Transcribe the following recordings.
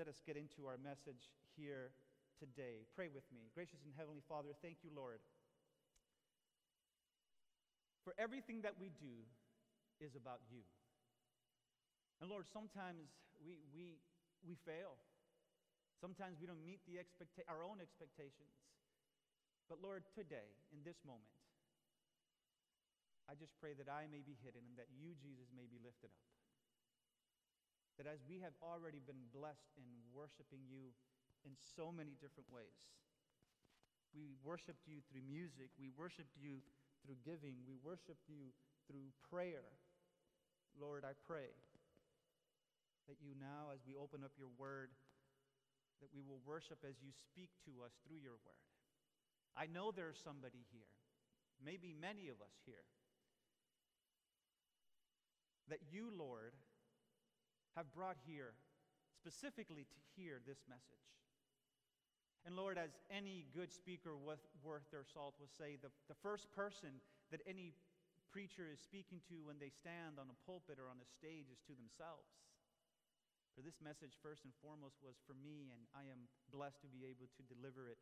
let us get into our message here today. Pray with me. Gracious and Heavenly Father, thank you, Lord. For everything that we do is about you. And Lord, sometimes we, we, we fail. Sometimes we don't meet the expecta- our own expectations. But Lord, today, in this moment, I just pray that I may be hidden and that you, Jesus, may be lifted up. That as we have already been blessed in worshiping you in so many different ways, we worshiped you through music, we worshiped you through giving, we worshiped you through prayer. Lord, I pray that you now, as we open up your word, that we will worship as you speak to us through your word. I know there's somebody here, maybe many of us here, that you, Lord, have brought here specifically to hear this message. And Lord, as any good speaker worth, their salt will say, the, the first person that any preacher is speaking to when they stand on a pulpit or on a stage is to themselves. For this message, first and foremost, was for me, and I am blessed to be able to deliver it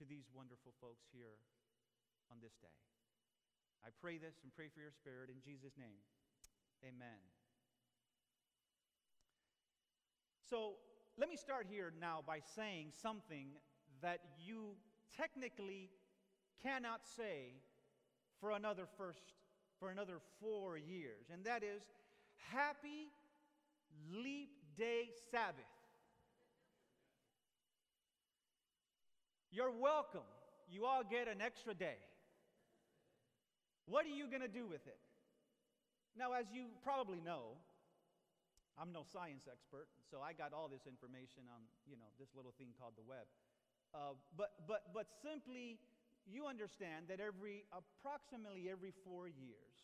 to these wonderful folks here on this day. I pray this and pray for your spirit in Jesus' name. Amen. So let me start here now by saying something that you technically cannot say for another first for another 4 years and that is happy leap day sabbath. You're welcome. You all get an extra day. What are you going to do with it now as you probably know i'm no science expert so i got all this information on you know this little thing called the web uh, but but but simply you understand that every approximately every four years,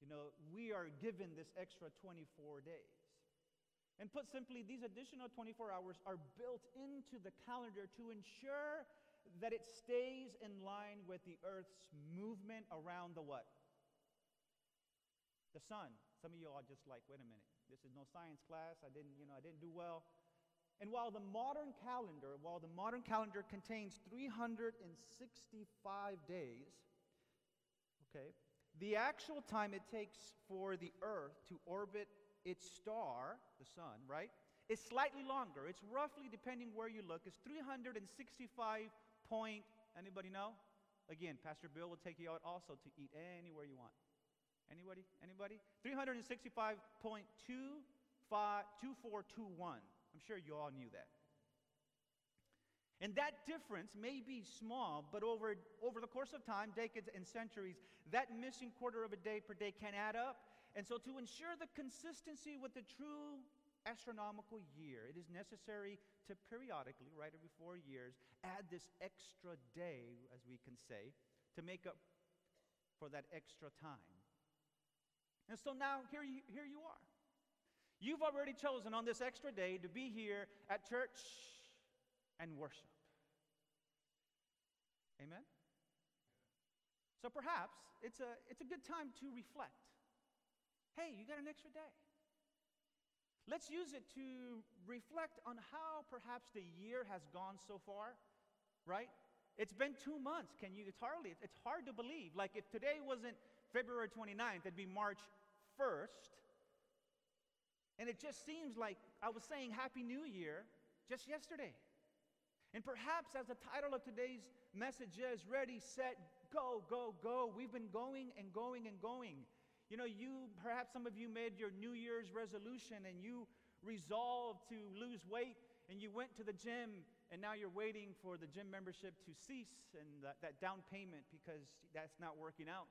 you know, we are given this extra 24 days. And put simply, these additional 24 hours are built into the calendar to ensure that it stays in line with the earth's movement around the what? The sun. Some of you are just like, wait a minute, this is no science class. I didn't, you know, I didn't do well. And while the modern calendar, while the modern calendar contains 365 days, okay, the actual time it takes for the Earth to orbit its star, the sun, right, is slightly longer. It's roughly, depending where you look, is 365 point. Anybody know? Again, Pastor Bill will take you out also to eat anywhere you want. Anybody? Anybody? 365.2421. I'm sure you all knew that. And that difference may be small, but over, over the course of time, decades, and centuries, that missing quarter of a day per day can add up. And so, to ensure the consistency with the true astronomical year, it is necessary to periodically, right every four years, add this extra day, as we can say, to make up for that extra time. And so now, here you, here you are. You've already chosen on this extra day to be here at church and worship. Amen? So perhaps it's a, it's a good time to reflect. Hey, you got an extra day. Let's use it to reflect on how perhaps the year has gone so far, right? It's been two months. Can you? It's hardly. It's hard to believe. Like if today wasn't February 29th, it'd be March 1st. And it just seems like I was saying Happy New Year just yesterday. And perhaps, as the title of today's message is Ready, Set, Go, Go, Go, we've been going and going and going. You know, you, perhaps some of you made your New Year's resolution and you resolved to lose weight and you went to the gym and now you're waiting for the gym membership to cease and that, that down payment because that's not working out.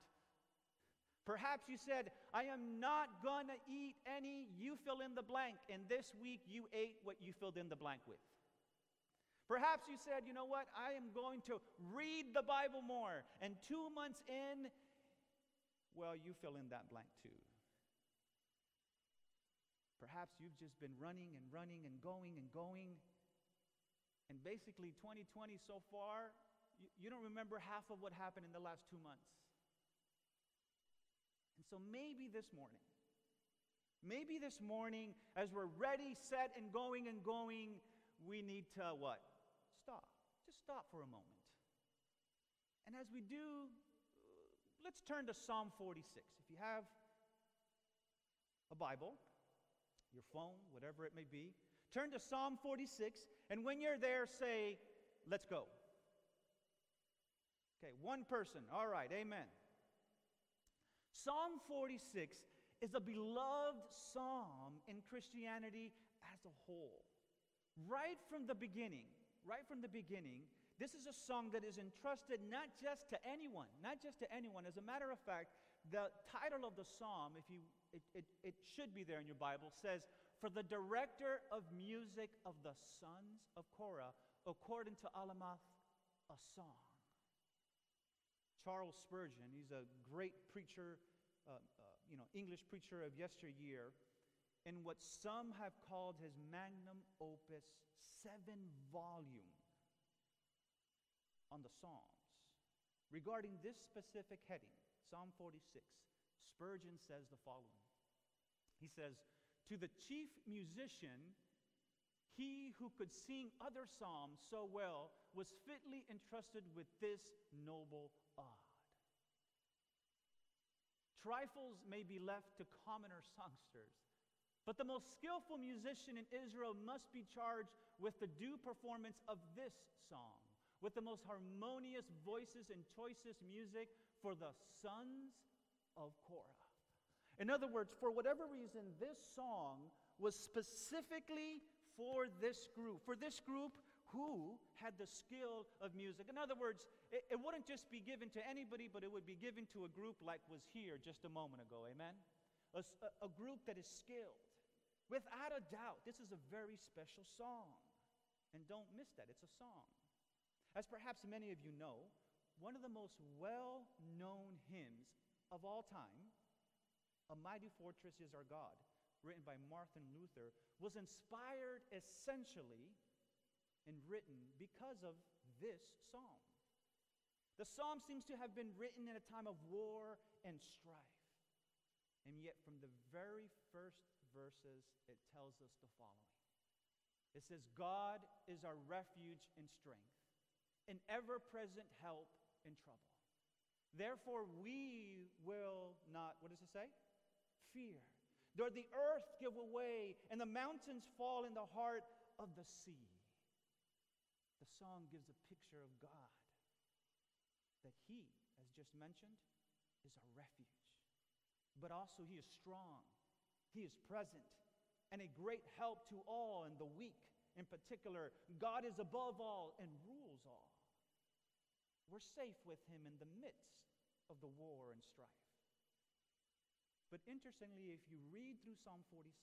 Perhaps you said, I am not going to eat any, you fill in the blank, and this week you ate what you filled in the blank with. Perhaps you said, you know what, I am going to read the Bible more, and two months in, well, you fill in that blank too. Perhaps you've just been running and running and going and going, and basically 2020 so far, you, you don't remember half of what happened in the last two months. And so maybe this morning, Maybe this morning, as we're ready, set, and going and going, we need to what? Stop. Just stop for a moment. And as we do, let's turn to Psalm 46. If you have a Bible, your phone, whatever it may be, turn to Psalm 46, and when you're there, say, Let's go. Okay, one person. All right, amen. Psalm 46 is a beloved psalm in Christianity as a whole. Right from the beginning, right from the beginning, this is a song that is entrusted not just to anyone, not just to anyone. As a matter of fact, the title of the psalm, if you, it, it, it should be there in your Bible, says, For the director of music of the sons of Korah, according to Alamoth, a song. Charles Spurgeon, he's a great preacher, uh, uh, you know, English preacher of yesteryear, in what some have called his magnum opus, seven volume on the Psalms. Regarding this specific heading, Psalm 46, Spurgeon says the following He says, To the chief musician, he who could sing other psalms so well was fitly entrusted with this noble odd. Trifles may be left to commoner songsters, but the most skillful musician in Israel must be charged with the due performance of this song with the most harmonious voices and choicest music for the sons of Korah. In other words, for whatever reason, this song was specifically for this group, for this group who had the skill of music. In other words, it, it, wouldn't just be given to anybody, but it would be given to a group like was here just a moment ago. Amen? A, a group that is skilled. Without a doubt, this is a very special song. And don't miss that, it's a song. As perhaps many of you know, one of the most well known hymns of all time, A Mighty Fortress is Our God, written by Martin Luther, was inspired essentially and written because of this psalm. The psalm seems to have been written in a time of war and strife. And yet, from the very first verses, it tells us the following It says, God is our refuge and strength an ever present help in trouble. Therefore, we will not, what does it say? Fear. Though the earth give away and the mountains fall in the heart of the sea. The song gives a picture of God. That He, as just mentioned, is our refuge. But also, He is strong, He is present, and a great help to all and the weak. In particular, God is above all and rules all. We're safe with him in the midst of the war and strife. But interestingly, if you read through Psalm 46,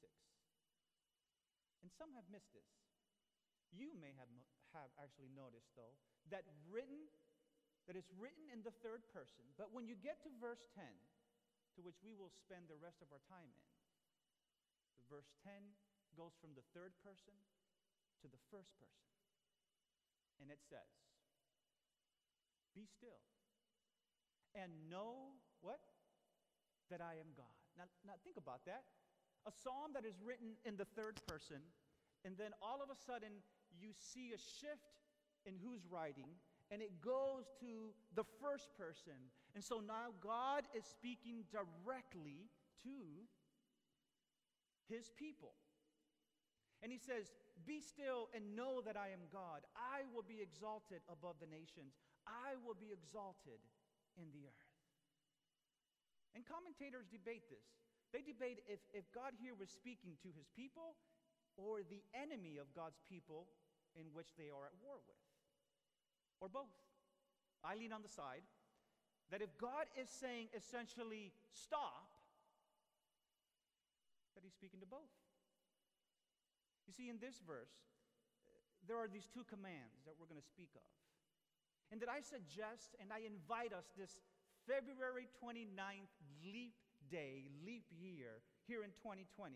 and some have missed this, you may have, have actually noticed, though, that written, that it's written in the third person, but when you get to verse 10, to which we will spend the rest of our time in, verse 10 goes from the third person to the first person. And it says, be still. And know what? That I am God. Now, now think about that. A psalm that is written in the third person, and then all of a sudden you see a shift in who's writing, and it goes to the first person. And so now God is speaking directly to his people. And he says, Be still and know that I am God. I will be exalted above the nations. I will be exalted in the earth. And commentators debate this. They debate if, if God here was speaking to his people or the enemy of God's people in which they are at war with, or both. I lean on the side that if God is saying essentially stop, that he's speaking to both. You see, in this verse, uh, there are these two commands that we're going to speak of. And that I suggest and I invite us this February 29th leap day, leap year here in 2020,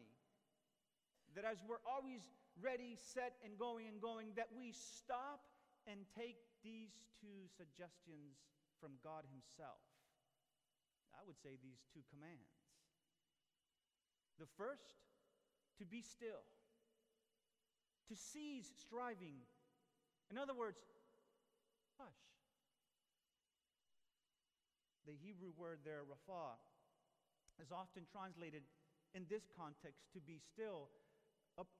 that as we're always ready, set, and going and going, that we stop and take these two suggestions from God Himself. I would say these two commands. The first, to be still, to cease striving. In other words, hush. The Hebrew word there, rapha, is often translated in this context to be still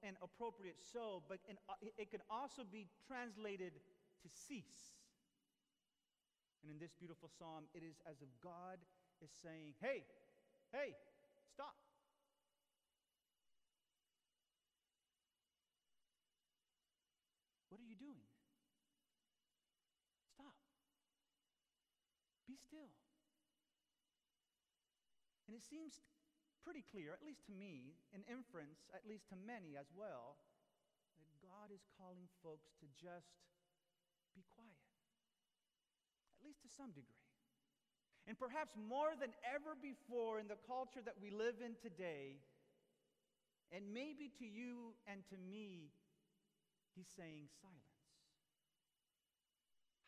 and appropriate so, but uh, it can also be translated to cease. And in this beautiful psalm, it is as if God is saying, Hey, hey, stop. What are you doing? Stop. Be still. And it seems pretty clear, at least to me, an inference, at least to many as well, that God is calling folks to just be quiet, at least to some degree. And perhaps more than ever before in the culture that we live in today, and maybe to you and to me, he's saying silence.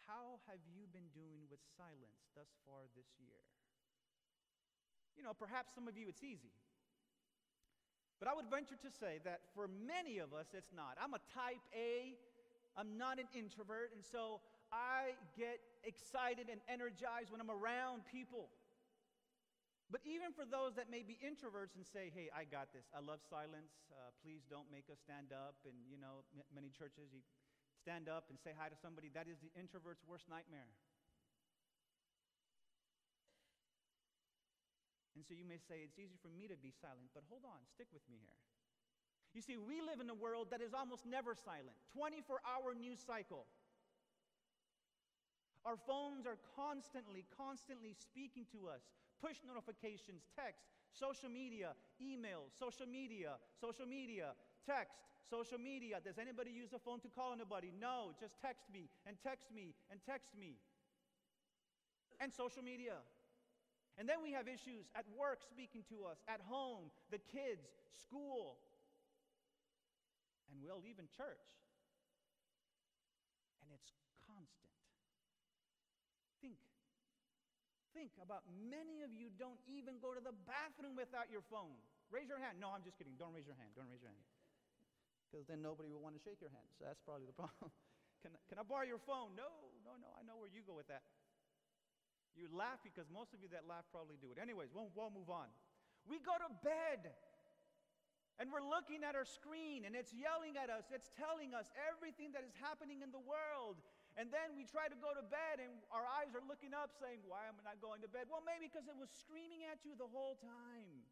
How have you been doing with silence thus far this year? You know, perhaps some of you it's easy. But I would venture to say that for many of us, it's not. I'm a type A, I'm not an introvert, and so I get excited and energized when I'm around people. But even for those that may be introverts and say, hey, I got this, I love silence, uh, please don't make us stand up. And, you know, m- many churches, you stand up and say hi to somebody, that is the introvert's worst nightmare. And so you may say, it's easy for me to be silent, but hold on, stick with me here. You see, we live in a world that is almost never silent 24 hour news cycle. Our phones are constantly, constantly speaking to us. Push notifications, text, social media, email, social media, social media, text, social media. Does anybody use a phone to call anybody? No, just text me and text me and text me. And social media. And then we have issues at work speaking to us, at home, the kids, school, and well, even church. And it's constant. Think. Think about many of you don't even go to the bathroom without your phone. Raise your hand. No, I'm just kidding. Don't raise your hand. Don't raise your hand. Because then nobody will want to shake your hand. So that's probably the problem. can, can I borrow your phone? No, no, no. I know where you go with that. You laugh because most of you that laugh probably do it. Anyways, we'll, we'll move on. We go to bed and we're looking at our screen and it's yelling at us, it's telling us everything that is happening in the world. And then we try to go to bed and our eyes are looking up saying, Why am I not going to bed? Well, maybe because it was screaming at you the whole time.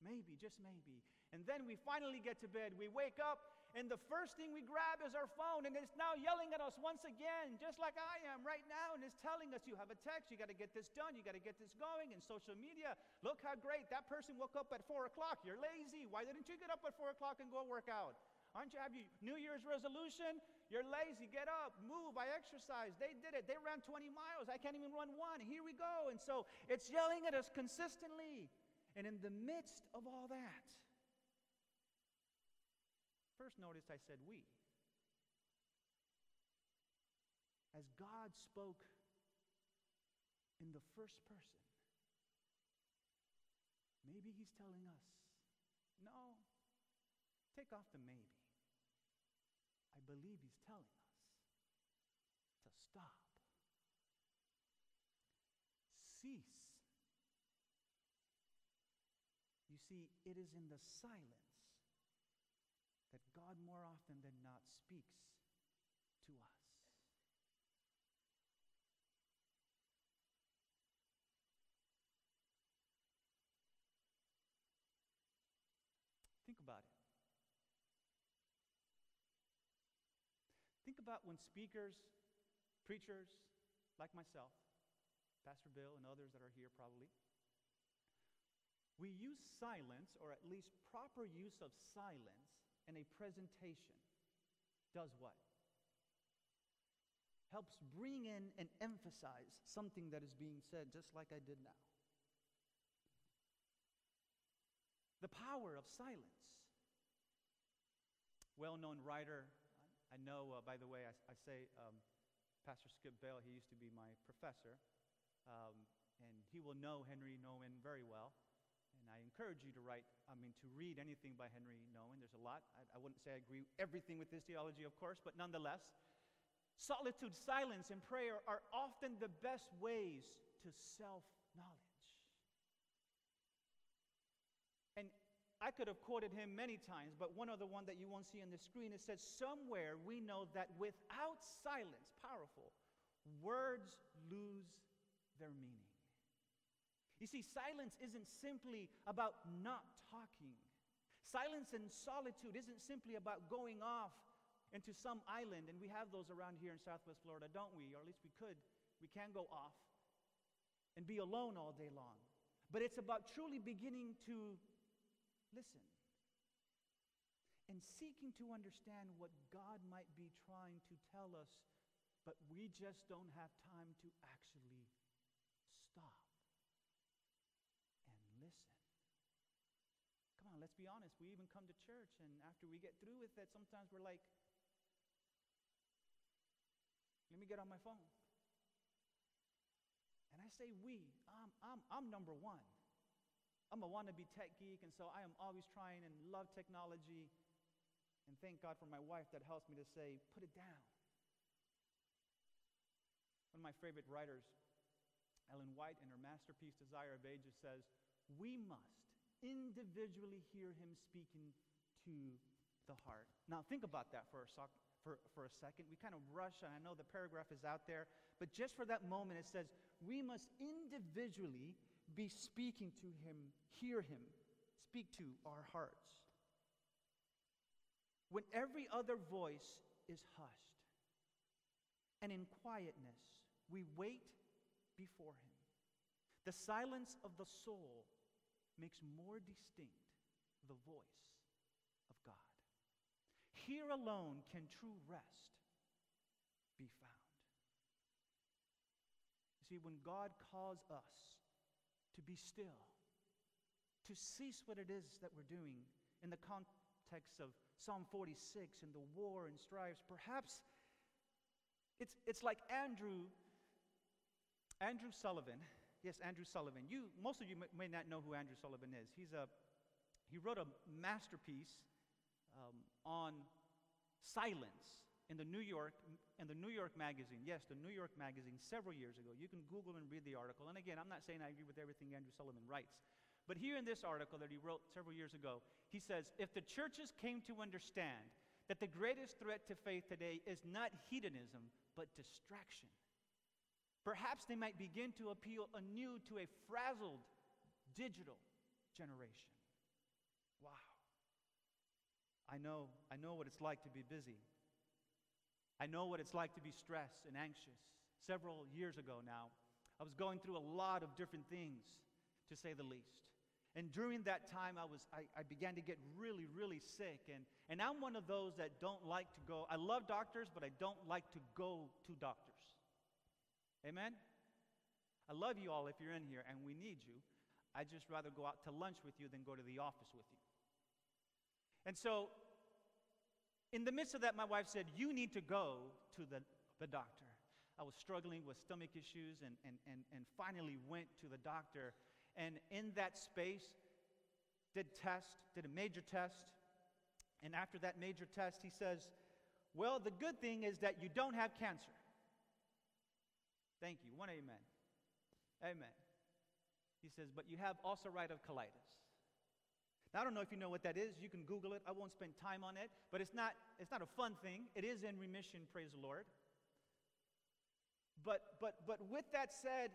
Maybe, just maybe. And then we finally get to bed. We wake up and the first thing we grab is our phone, and it's now yelling at us once again, just like I am right now, and it's telling us, You have a text, you got to get this done, you got to get this going. And social media, look how great that person woke up at 4 o'clock. You're lazy. Why didn't you get up at 4 o'clock and go work out? Aren't you have your New Year's resolution? You're lazy. Get up, move. I exercise. They did it. They ran 20 miles. I can't even run one. Here we go. And so it's yelling at us consistently. And in the midst of all that, First, notice I said we. As God spoke in the first person, maybe He's telling us, no, take off the maybe. I believe He's telling us to stop. Cease. You see, it is in the silence that God more often than not speaks to us. Think about it. Think about when speakers, preachers like myself, Pastor Bill, and others that are here probably, we use silence, or at least proper use of silence, and a presentation does what? Helps bring in and emphasize something that is being said, just like I did now. The power of silence. Well known writer, I know, uh, by the way, I, I say um, Pastor Skip Bell, he used to be my professor, um, and he will know Henri Nouwen very well. I encourage you to write, I mean, to read anything by Henri Nouwen. There's a lot. I, I wouldn't say I agree everything with his theology, of course, but nonetheless, solitude, silence, and prayer are often the best ways to self knowledge. And I could have quoted him many times, but one other one that you won't see on the screen, it says, Somewhere we know that without silence, powerful, words lose their meaning. You see, silence isn't simply about not talking. Silence and solitude isn't simply about going off into some island, and we have those around here in Southwest Florida, don't we? Or at least we could. We can go off and be alone all day long. But it's about truly beginning to listen and seeking to understand what God might be trying to tell us, but we just don't have time to actually stop. Let's be honest, we even come to church, and after we get through with it, sometimes we're like, let me get on my phone. And I say we, I'm, I'm, I'm number one. I'm a wannabe tech geek, and so I am always trying and love technology. And thank God for my wife that helps me to say, put it down. One of my favorite writers, Ellen White, in her masterpiece, Desire of Ages, says, We must individually hear him speaking to the heart. Now, think about that for a, so- for, for a second. We kind of rush, and I know the paragraph is out there, but just for that moment, it says, We must individually be speaking to him, hear him, speak to our hearts. When every other voice is hushed, and in quietness, we wait before him. The silence of the soul makes more distinct the voice of God. Here alone can true rest be found. You see, when God calls us to be still, to cease what it is that we're doing in the context of Psalm 46 and the war and strifes, perhaps it's, it's like Andrew, Andrew Sullivan Yes, Andrew Sullivan. You, most of you may not know who Andrew Sullivan is. He's a, he wrote a masterpiece um, on silence in the New York in the New York Magazine. Yes, the New York Magazine several years ago. You can Google and read the article. And again, I'm not saying I agree with everything Andrew Sullivan writes. But here in this article that he wrote several years ago, he says, if the churches came to understand that the greatest threat to faith today is not hedonism, but distraction, Perhaps they might begin to appeal anew to a frazzled digital generation. Wow. I know, I know what it's like to be busy. I know what it's like to be stressed and anxious. Several years ago now, I was going through a lot of different things, to say the least. And during that time, I, was, I, I, began to get really, really sick. And, and I'm one of those that don't like to go. I love doctors, but I don't like to go to doctors. Amen? I love you all if you're in here, and we need you. I'd just rather go out to lunch with you than go to the office with you. And so, in the midst of that, my wife said, You need to go to the, the doctor. I was struggling with stomach issues and, and, and, and finally went to the doctor. And in that space, did test, did a major test. And after that major test, he says, Well, the good thing is that you don't have cancer. Thank you. One amen. Amen. He says, but you have ulcerative colitis. Now, I don't know if you know what that is. You can Google it. I won't spend time on it, but it's not, it's not a fun thing. It is in remission, praise the Lord. But, but, but with that said,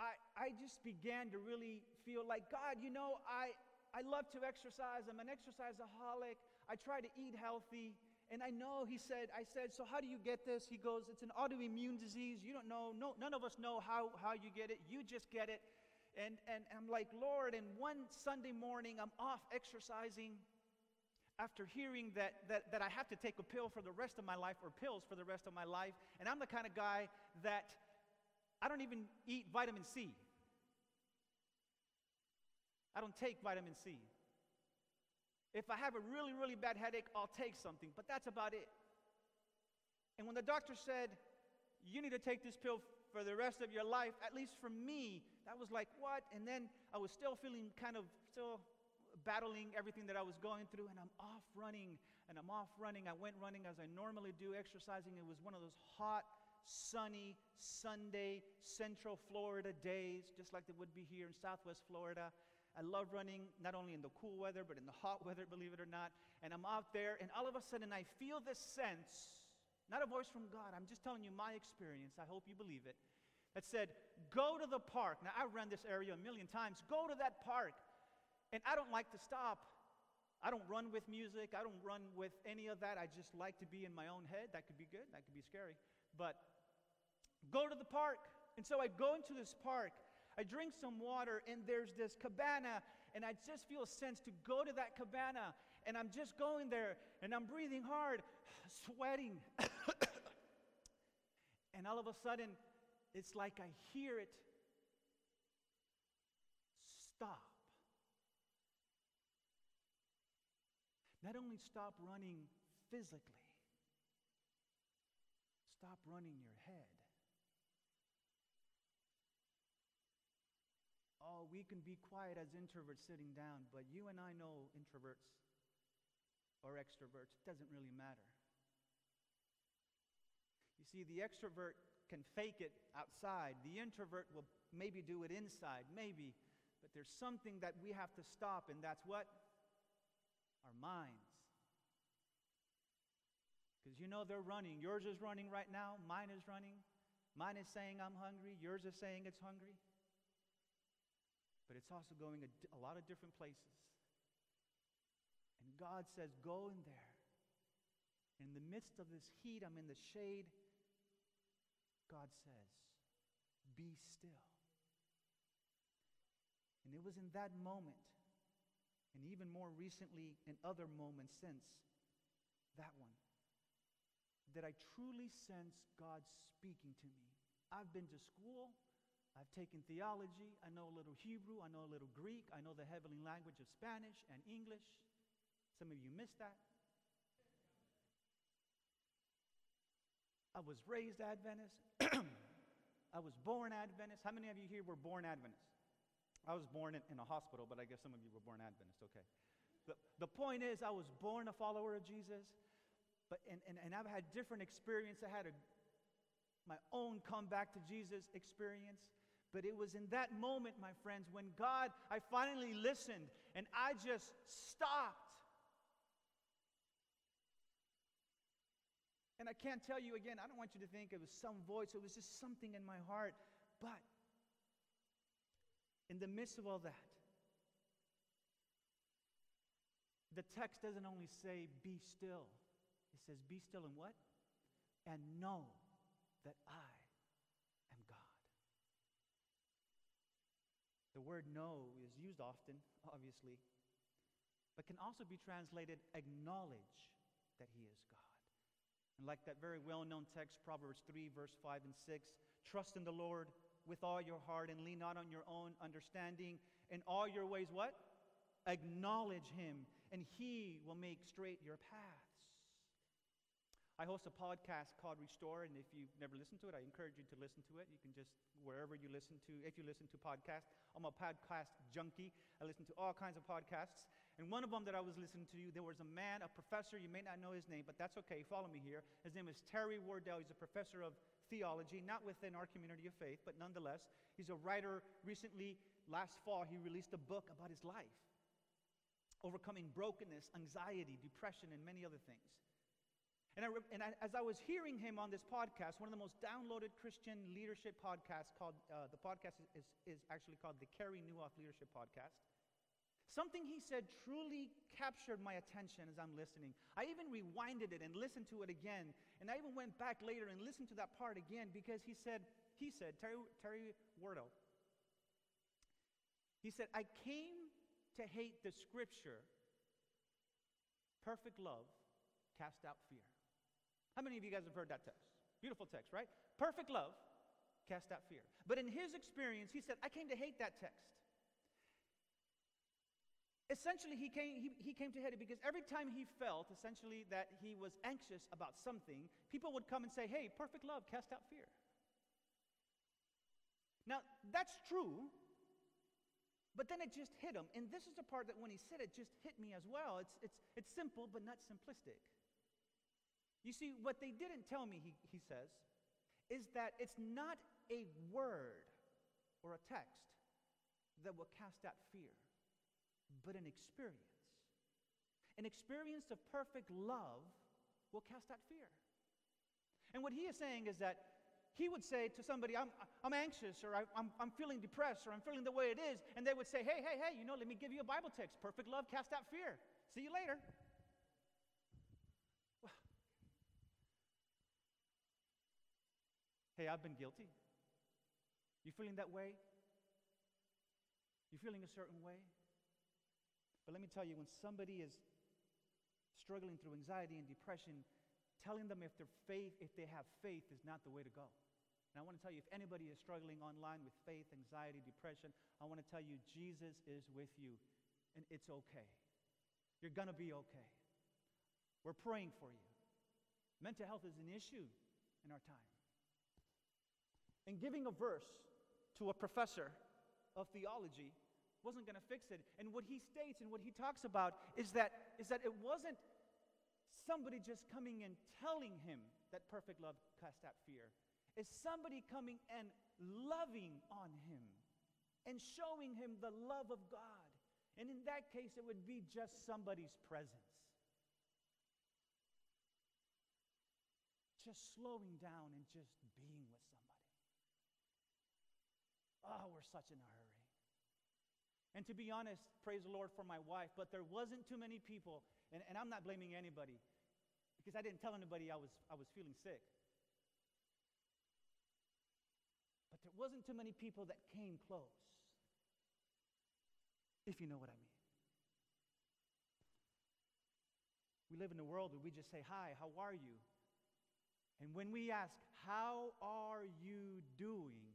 I, I just began to really feel like, God, you know, I, I love to exercise. I'm an exerciseaholic. I try to eat healthy. And I know he said, I said, so how do you get this? He goes, it's an autoimmune disease. You don't know, no, none of us know how, how you get it. You just get it. And, and, I'm like, Lord, and one Sunday morning, I'm off exercising after hearing that, that, that I have to take a pill for the rest of my life or pills for the rest of my life. And I'm the kind of guy that I don't even eat vitamin C. I don't take vitamin C. If I have a really, really bad headache, I'll take something, but that's about it. And when the doctor said, You need to take this pill for the rest of your life. At least for me, that was like, what? And then I was still feeling kind of still battling everything that I was going through, and I'm off running, and I'm off running. I went running as I normally do, exercising. It was one of those hot, sunny Sunday Central Florida days, just like they would be here in Southwest Florida. I love running not only in the cool weather, but in the hot weather, believe it or not. And I'm out there, and all of a sudden I feel this sense, not a voice from God, I'm just telling you my experience. I hope you believe it. That said, go to the park. Now, I've run this area a million times. Go to that park. And I don't like to stop. I don't run with music. I don't run with any of that. I just like to be in my own head. That could be good. That could be scary. But go to the park. And so I go into this park. I drink some water, and there's this cabana, and I just feel a sense to go to that cabana. And I'm just going there, and I'm breathing hard, sweating. and all of a sudden, it's like I hear it stop. Not only stop running physically, stop running your head. Oh, we can be quiet as introverts sitting down, but you and I know introverts or extroverts. It doesn't really matter. You see, the extrovert can fake it outside, the introvert will maybe do it inside, maybe. But there's something that we have to stop, and that's what? Our minds. Because you know they're running. Yours is running right now, mine is running. Mine is saying, I'm hungry. Yours is saying it's hungry. But it's also going a, a lot of different places. And God says, Go in there. In the midst of this heat, I'm in the shade. God says, Be still. And it was in that moment, and even more recently in other moments since that one, that I truly sense God speaking to me. I've been to school, I've taken theology, I know a little Hebrew, I know a little Greek, I know the heavenly language of Spanish and English. Some of you missed that. I was raised Adventist. I was born Adventist. How many of you here were born Adventist? I was born in, in, a hospital, but I guess some of you were born Adventist. Okay. The, the point is, I was born a follower of Jesus. But, and, and, and I've had different experience. I had a, my own come back to Jesus experience. But it was in that moment, my friends, when God, I finally listened and I just stopped. And I can't tell you again, I don't want you to think it was some voice, it was just something in my heart. But in the midst of all that, the text doesn't only say, be still. It says, Be still and what? And know that I am God. The word know is used often, obviously, but can also be translated acknowledge that He is God. And like that very well known text, Proverbs 3, verse 5 and 6 trust in the Lord with all your heart and lean not on your own understanding. In all your ways, what? Acknowledge Him, and He will make straight your path. I host a podcast called Restore, and if you've never listened to it, I encourage you to listen to it. You can just, wherever you listen to, if you listen to podcasts, I'm a podcast junkie. I listen to all kinds of podcasts. And one of them that I was listening to, there was a man, a professor, you may not know his name, but that's okay, follow me here. His name is Terry Wardle. He's a professor of theology, not within our community of faith, but nonetheless. He's a writer. Recently, last fall, he released a book about his life overcoming brokenness, anxiety, depression, and many other things. And, I, and I, as I was hearing him on this podcast, one of the most downloaded Christian leadership podcasts called, uh, the podcast is, is, is actually called the Carey Nieuwhof Leadership Podcast. Something he said truly captured my attention as I'm listening. I even rewinded it and listened to it again. And I even went back later and listened to that part again because he said, he said, Terry, Terry he said, I came to hate the scripture, perfect love cast out fear. How many of you guys have heard that text? Beautiful text, right? Perfect love cast out fear. But in his experience, he said, I came to hate that text. Essentially, he came, he, he came to hate it because every time he felt, essentially, that he was anxious about something, people would come and say, Hey, perfect love, cast out fear. Now, that's true, but then it just hit him. And this is the part that when he said it just hit me as well. It's, it's, it's simple, but not simplistic. You see, what they didn't tell me, he, he says, is that it's not a word or a text that will cast out fear, but an experience. An experience of perfect love will cast out fear. And what he is saying is that he would say to somebody, I'm, I'm anxious, or I, am I'm feeling depressed, or I'm feeling the way it is, and they would say, Hey, hey, hey, you know, let me give you a Bible text. Perfect love cast out fear. See you later. Hey, I've been guilty. You feeling that way? You feeling a certain way? But let me tell you, when somebody is struggling through anxiety and depression, telling them if their faith, if they have faith, is not the way to go. And I want to tell you, if anybody is struggling online with faith, anxiety, depression, I want to tell you, Jesus is with you, and it's okay. You're to be okay. We're praying for you. Mental health is an issue in our time. And giving a verse to a professor of theology wasn't going to fix it. And what he states and what he talks about is that, is that it wasn't somebody just coming and telling him that perfect love casts out fear It's somebody coming and loving on him and showing him the love of God. And in that case, it would be just somebody's presence. Just slowing down and just being with somebody. Oh, we're such in a hurry. And to be honest, praise the Lord for my wife, but there wasn't too many people, and, and I'm not blaming anybody because I didn't tell anybody I was, I was feeling sick. But there wasn't too many people that came close, if you know what I mean. We live in a world where we just say, Hi, how are you? And when we ask, How are you doing?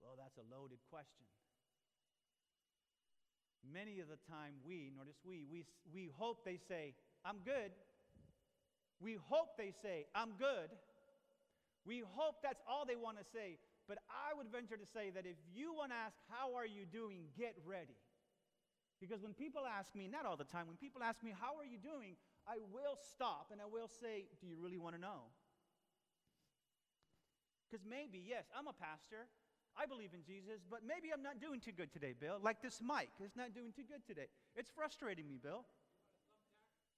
Well, that's a loaded question. Many of the time, we, notice we, we, we hope they say, I'm good. We hope they say, I'm good. We hope that's all they want to say. But I would venture to say that if you want to ask, How are you doing? get ready. Because when people ask me, not all the time, when people ask me, How are you doing? I will stop and I will say, Do you really want to know? Because maybe, yes, I'm a pastor. I believe in Jesus, but maybe I'm not doing too good today, Bill. Like this mic is not doing too good today. It's frustrating me, Bill.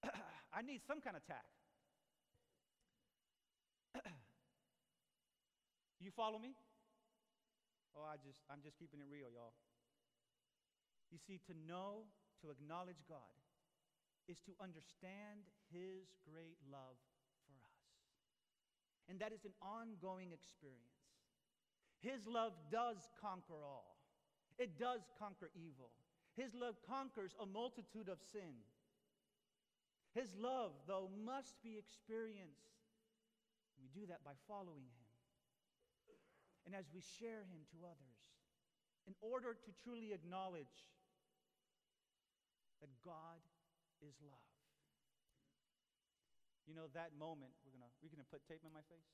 I need some kind of tack. You follow me? Oh, I just I'm just keeping it real, y'all. You see, to know, to acknowledge God is to understand his great love for us. And that is an ongoing experience. His love does conquer all. It does conquer evil. His love conquers a multitude of sin. His love, though, must be experienced. We do that by following him and as we share Him to others, in order to truly acknowledge that God is love. You know, that moment, we're going to we're gonna put tape on my face?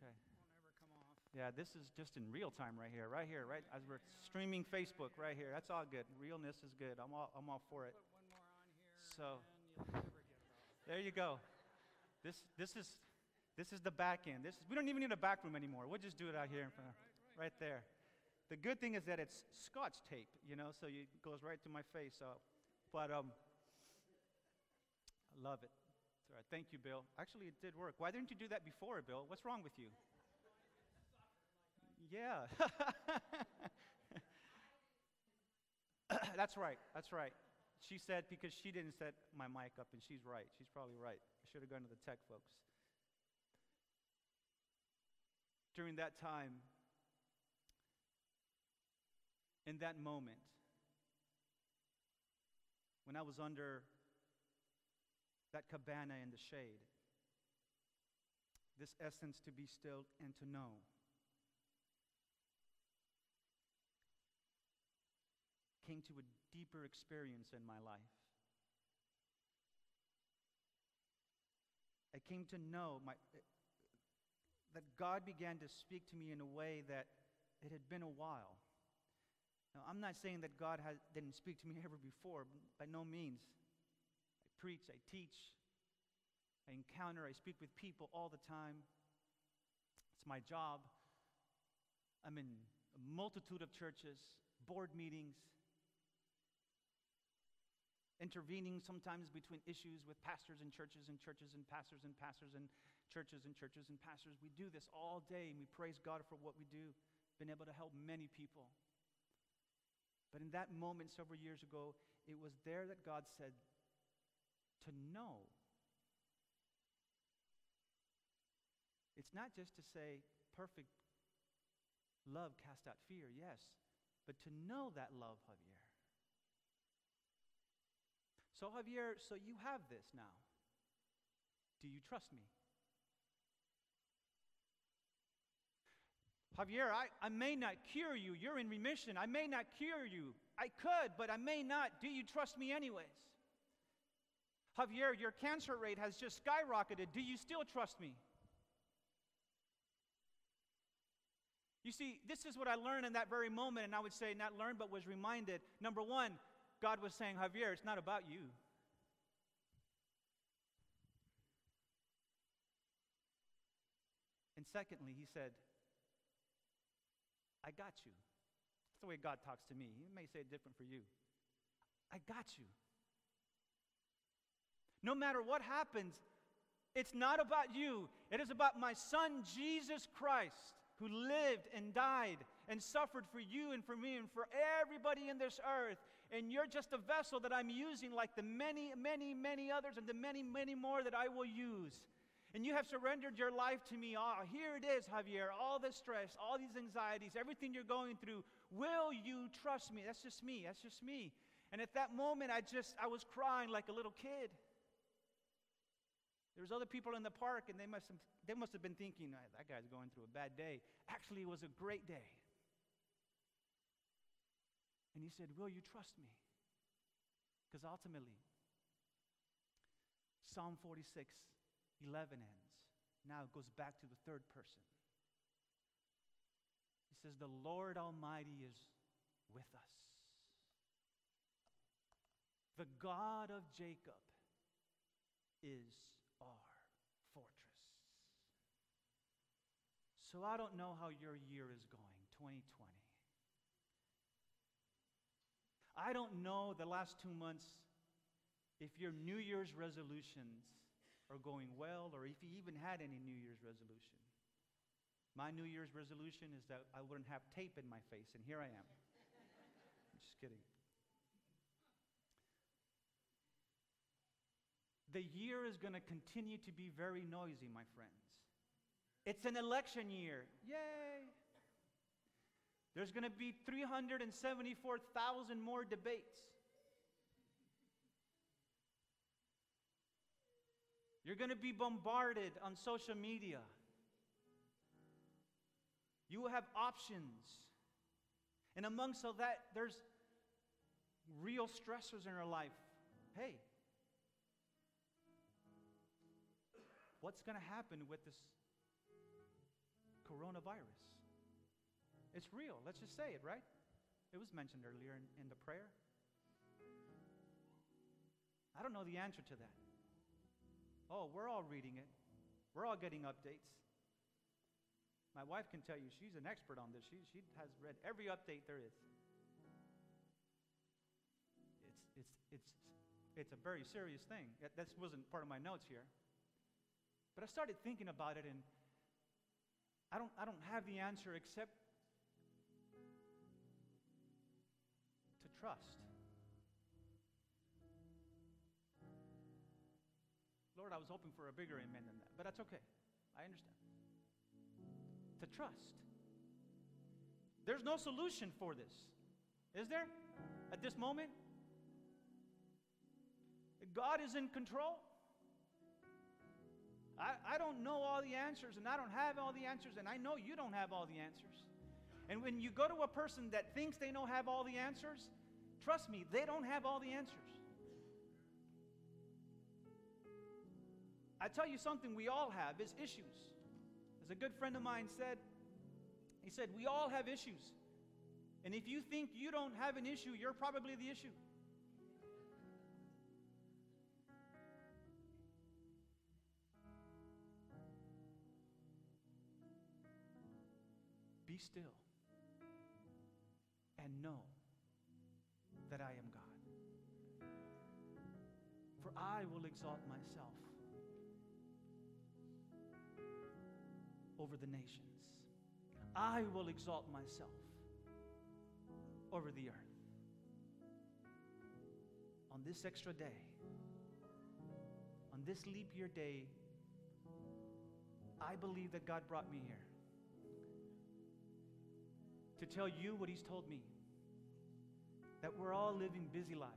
Yeah. Okay. Won't ever come off. Yeah, this is just in real time right here, right here, right as we're streaming Facebook right here. That's all good. Realness is good. I'm all, I'm all for it. Put one more on here, So- and you'll never get it off. There you go. This, this is this is the back end. This is, we don't even need a back room anymore. We'll just do it out here in front, of, right there. The good thing is that it's Scotch tape, you know, so it goes right to my face. So, but um, I love it. All right, thank you, Bill. Actually, it did work. Why didn't you do that before, Bill? What's wrong with you? Yeah. That's right. That's right. She said because she didn't set my mic up, and she's right. She's probably right. I should have gone to the tech folks during that time, in that moment, when I was under that cabana in the shade, this essence to be still and to know. Came to a deeper experience in my life. I came to know my, that God began to speak to me in a way that it had been a while. Now, I'm not saying that God has, didn't speak to me ever before, by no means. Preach, I teach, I encounter, I speak with people all the time. It's my job. I'm in a multitude of churches, board meetings, intervening sometimes between issues with pastors and churches and churches and pastors and pastors and churches and churches and pastors. We do this all day and we praise God for what we do. Been able to help many people. But in that moment several years ago, it was there that God said, to know. It's not just to say, perfect love cast out fear, yes, but to know that love, Javier. So, Javier, so you have this now. Do you trust me? Javier, I, I may not cure you. You're in remission. I may not cure you. I could, but I may not. Do you trust me anyways? Javier, your cancer rate has just skyrocketed. Do you still trust me? You see, this is what I learned in that very moment, and I would say not learned, but was reminded. Number one, God was saying, Javier, it's not about you. And secondly, he said, I got you. That's the way God talks to me. He may say it different for you. I got you. No matter what happens, it's not about you. It is about my son, Jesus Christ, who lived and died and suffered for you and for me and for everybody in this earth. And you're just a vessel that I'm using, like the many, many, many others, and the many, many more that I will use. And you have surrendered your life to me. Oh, here it is, Javier. All this stress, all these anxieties, everything you're going through. Will you trust me? That's just me. That's just me. And at that moment, I just, I was crying like a little kid. There was other people in the park, and they must have, they must have been thinking, that guy's going through a bad day. Actually, it was a great day. And he said, Will you trust me? Because ultimately, Psalm 46 11 ends. Now it goes back to the third person. He says, The Lord Almighty is with us. The God of Jacob is our fortress. So I don't know how your year is going, 2020. I don't know the last two months if your New Year's resolutions are going well or if you even had any New Year's resolution. My New Year's resolution is that I wouldn't have tape in my face, and here I am. I'm just kidding. The year is going to continue to be very noisy, my friends. It's an election year. Yay! There's going to be 374,000 more debates. You're going to be bombarded on social media. You will have options. And amongst all that, there's real stressors in our life. Hey, what's going to happen with this coronavirus? It's real. Let's just say it, right? It was mentioned earlier in, in the prayer. I don't know the answer to that. Oh, we're all reading it, we're all getting updates. My wife can tell you she's an expert on this. She, she has read every update there is. It's, it's, it's, it's a very serious thing. That wasn't part of my notes here. But I started thinking about it, and I don't, I don't have the answer except to trust. Lord, I was hoping for a bigger amen than that, but that's okay. I understand. To trust. There's no solution for this, is there? At this moment? God is in control. I, I don't know all the answers, and I don't have all the answers, and I know you don't have all the answers. And when you go to a person that thinks they don't have all the answers, trust me, they don't have all the answers. I tell you something we all have is issues. As a good friend of mine said, he said, We all have issues. And if you think you don't have an issue, you're probably the issue. Be still and know that I am God. For I will exalt myself over the nations. I will exalt myself over the earth. On this extra day, on this leap year day, I believe that God brought me here to tell you what He's told me that we're all living busy lives.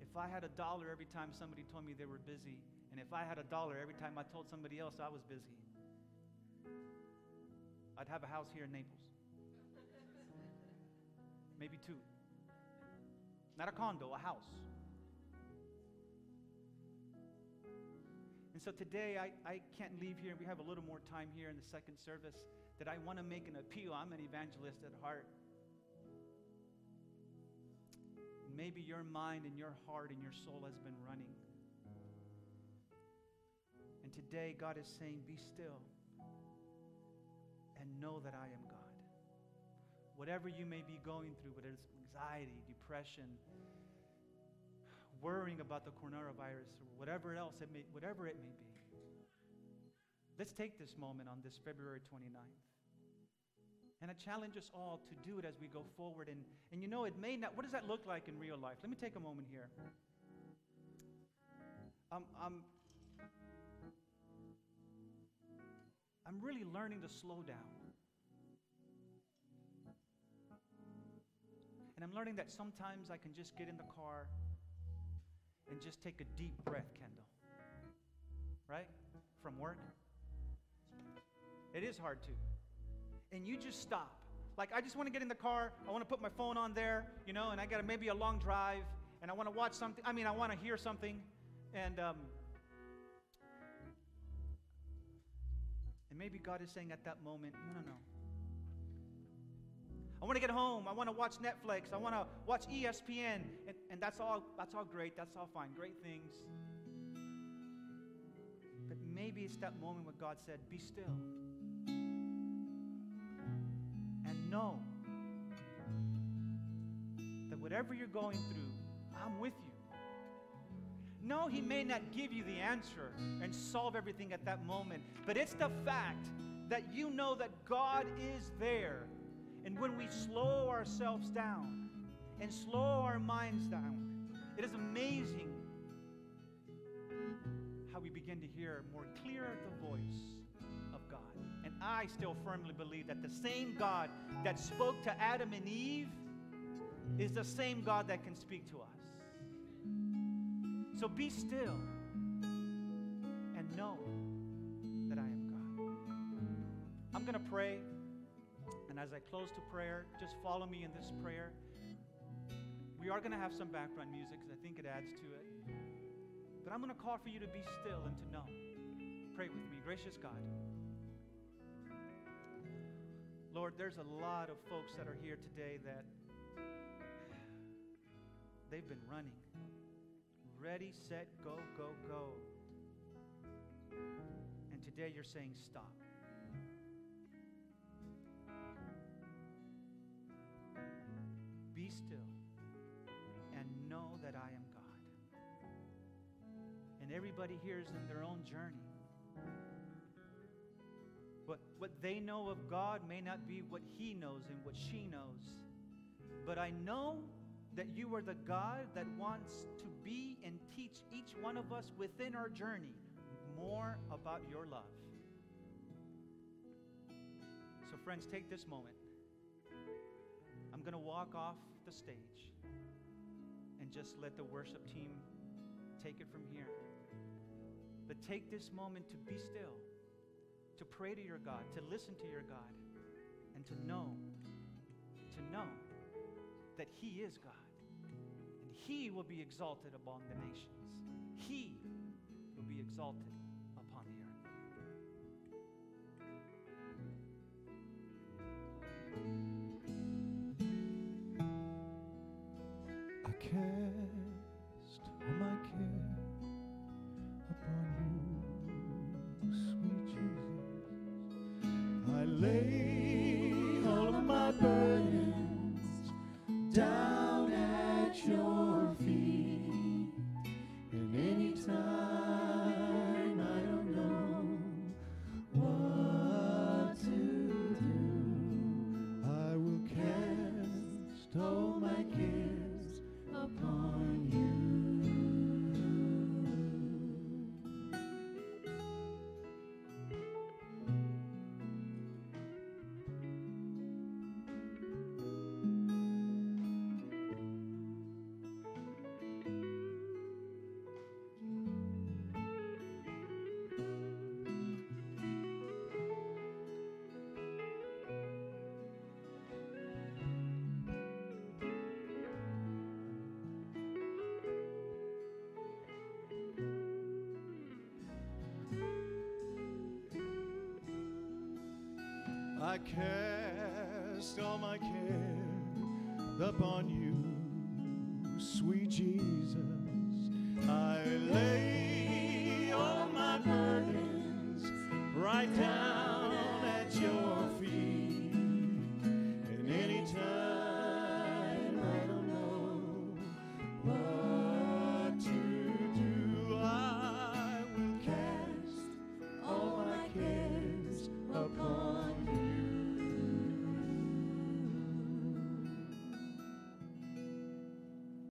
If I had a dollar every time somebody told me they were busy, and if I had a dollar every time I told somebody else I was busy, I'd have a house here in Naples. Maybe two. Not a condo, a house. And so today, I, I can't leave here. We have a little more time here in the second service that I want to make an appeal. I'm an evangelist at heart. Maybe your mind and your heart and your soul has been running. And today, God is saying, Be still and know that I am God. Whatever you may be going through, whether it's anxiety, depression, worrying about the coronavirus, or whatever else it may, whatever it may be. Let's take this moment on this February 29th. And I challenge us all to do it as we go forward. And, and you know, it may not, what does that look like in real life? Let me take a moment here. Um, I'm, I'm really learning to slow down. And I'm learning that sometimes I can just get in the car and just take a deep breath, Kendall. Right? From work. It is hard to. And you just stop. Like, I just want to get in the car. I want to put my phone on there, you know, and I got maybe a long drive, and I want to watch something. I mean, I want to hear something. And, um, and maybe God is saying at that moment, no, no, no. I want to get home. I want to watch Netflix. I want to watch ESPN. And, and that's all that's all great. That's all fine. Great things. But maybe it's that moment where God said, Be still. Know that whatever you're going through, I'm with you. No, He may not give you the answer and solve everything at that moment, but it's the fact that you know that God is there and when we slow ourselves down and slow our minds down, it is amazing how we begin to hear more clear the I still firmly believe that the same God that spoke to Adam and Eve is the same God that can speak to us. So be still and know that I am God. I'm going to pray. And as I close to prayer, just follow me in this prayer. We are going to have some background music because I think it adds to it. But I'm going to call for you to be still and to know. Pray with me. Gracious God. Lord, there's a lot of folks that are here today that they've been running. Ready, set, go, go, go. And today you're saying stop. Be still and know that I am God. And everybody here is in their own journey. But what they know of God may not be what He knows and what she knows. But I know that you are the God that wants to be and teach each one of us within our journey more about your love. So, friends, take this moment. I'm going to walk off the stage and just let the worship team take it from here. But take this moment to be still, to pray to your God, to listen to your God, and to know, to know that He is God. And He will be exalted among the nations. He will be exalted Oh my kids. I cast all my care upon you, sweet Jesus.